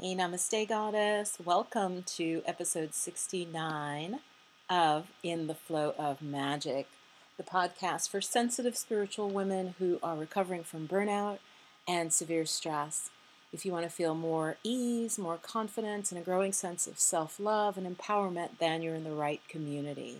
Hey, Namaste, Goddess. Welcome to episode 69 of In the Flow of Magic, the podcast for sensitive spiritual women who are recovering from burnout and severe stress. If you want to feel more ease, more confidence, and a growing sense of self love and empowerment, then you're in the right community.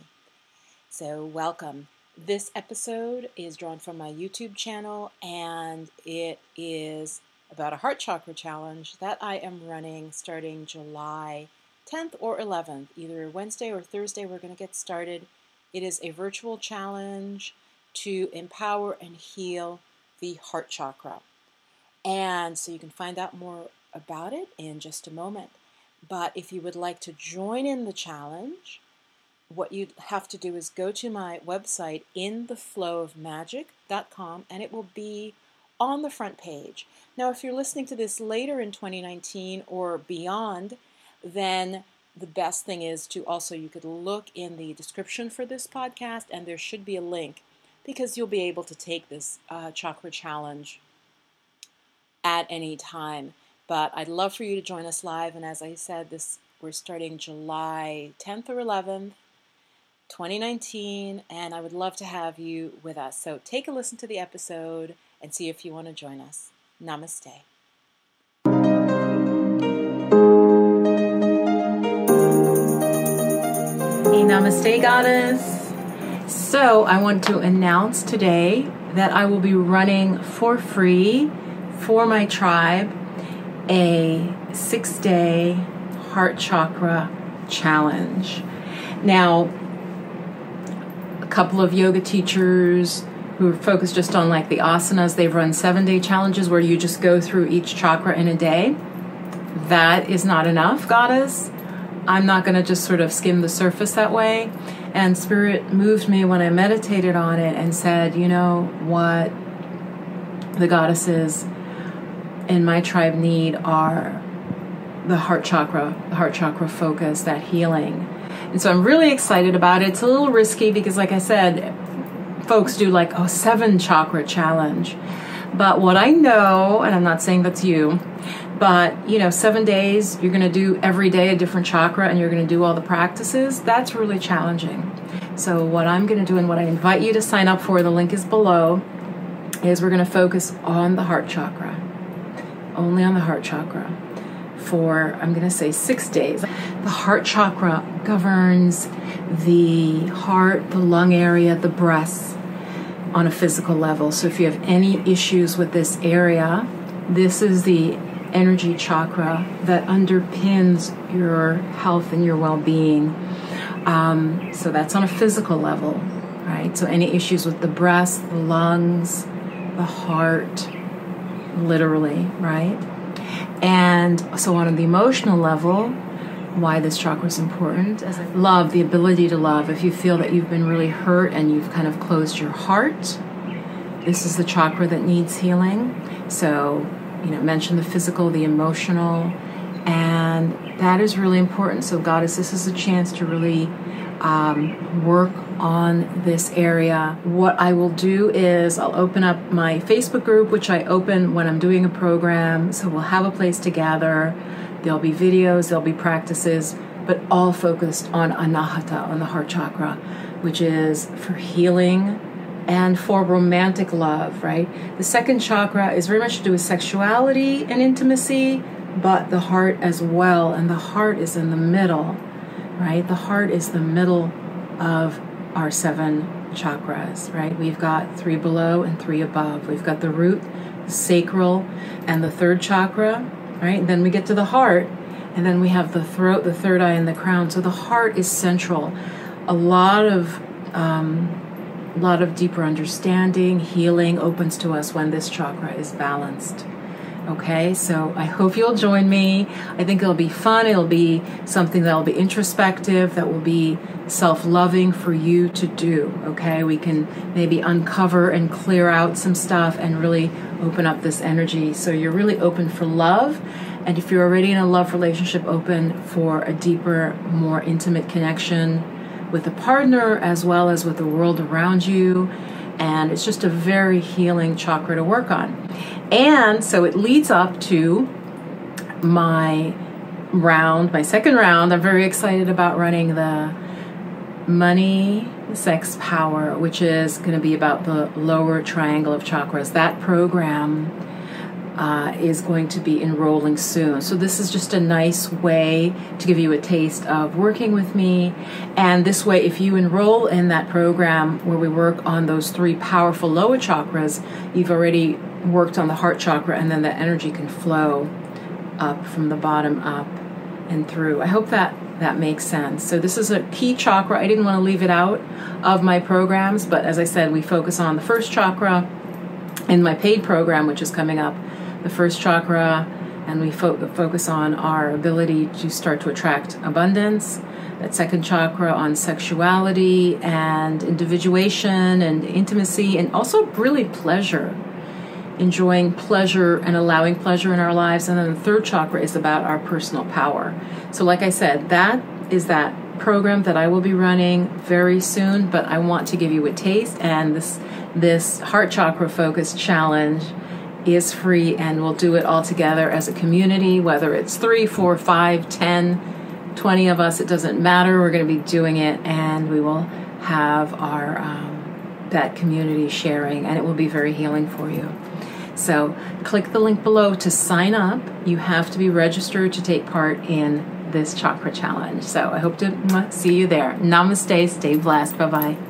So, welcome. This episode is drawn from my YouTube channel and it is about a heart chakra challenge that I am running starting July 10th or 11th, either Wednesday or Thursday. We're going to get started. It is a virtual challenge to empower and heal the heart chakra. And so you can find out more about it in just a moment. But if you would like to join in the challenge, what you have to do is go to my website intheflowofmagic.com and it will be on the front page. Now, if you're listening to this later in 2019 or beyond, then the best thing is to also, you could look in the description for this podcast, and there should be a link because you'll be able to take this uh, chakra challenge at any time. But I'd love for you to join us live. And as I said, this we're starting July 10th or 11th, 2019, and I would love to have you with us. So take a listen to the episode and see if you want to join us. Namaste. Hey, Namaste, Goddess. So, I want to announce today that I will be running for free for my tribe a six day heart chakra challenge. Now, a couple of yoga teachers who focus just on like the asanas. They've run seven day challenges where you just go through each chakra in a day. That is not enough, goddess. I'm not going to just sort of skim the surface that way. And Spirit moved me when I meditated on it and said, you know what the goddesses in my tribe need are the heart chakra, the heart chakra focus, that healing. And so I'm really excited about it. It's a little risky because, like I said, folks do like a seven chakra challenge. But what I know, and I'm not saying that's you, but you know, seven days, you're going to do every day a different chakra and you're going to do all the practices. That's really challenging. So, what I'm going to do and what I invite you to sign up for, the link is below, is we're going to focus on the heart chakra, only on the heart chakra for, I'm going to say, six days. The heart chakra governs the heart, the lung area, the breasts, on a physical level. So if you have any issues with this area, this is the energy chakra that underpins your health and your well being. Um, so that's on a physical level, right? So any issues with the breast, the lungs, the heart, literally, right? And so on the emotional level, why this chakra is important. Love, the ability to love. If you feel that you've been really hurt and you've kind of closed your heart, this is the chakra that needs healing. So, you know, mention the physical, the emotional, and that is really important. So, Goddess, this is a chance to really um, work on this area. What I will do is I'll open up my Facebook group, which I open when I'm doing a program. So, we'll have a place to gather There'll be videos, there'll be practices, but all focused on anahata, on the heart chakra, which is for healing and for romantic love, right? The second chakra is very much to do with sexuality and intimacy, but the heart as well. And the heart is in the middle, right? The heart is the middle of our seven chakras, right? We've got three below and three above. We've got the root, the sacral, and the third chakra, right? Then we get to the heart, and then we have the throat, the third eye, and the crown. So the heart is central. A lot of um, a lot of deeper understanding, healing opens to us when this chakra is balanced. Okay, so I hope you'll join me. I think it'll be fun. It'll be something that'll be introspective, that will be self loving for you to do. Okay, we can maybe uncover and clear out some stuff and really open up this energy. So you're really open for love. And if you're already in a love relationship, open for a deeper, more intimate connection with a partner as well as with the world around you and it's just a very healing chakra to work on. And so it leads up to my round, my second round. I'm very excited about running the money, sex, power, which is going to be about the lower triangle of chakras. That program uh, is going to be enrolling soon. So, this is just a nice way to give you a taste of working with me. And this way, if you enroll in that program where we work on those three powerful lower chakras, you've already worked on the heart chakra, and then the energy can flow up from the bottom up and through. I hope that that makes sense. So, this is a key chakra. I didn't want to leave it out of my programs, but as I said, we focus on the first chakra in my paid program, which is coming up the first chakra, and we fo- focus on our ability to start to attract abundance. That second chakra on sexuality and individuation and intimacy, and also really pleasure, enjoying pleasure and allowing pleasure in our lives. And then the third chakra is about our personal power. So, like I said, that is that program that I will be running very soon, but I want to give you a taste and this this heart chakra focused challenge is free and we'll do it all together as a community, whether it's three, four, five, ten, twenty of us, it doesn't matter. We're going to be doing it and we will have our um, that community sharing and it will be very healing for you. So click the link below to sign up. You have to be registered to take part in this chakra challenge. So I hope to see you there. Namaste, stay blessed. Bye bye.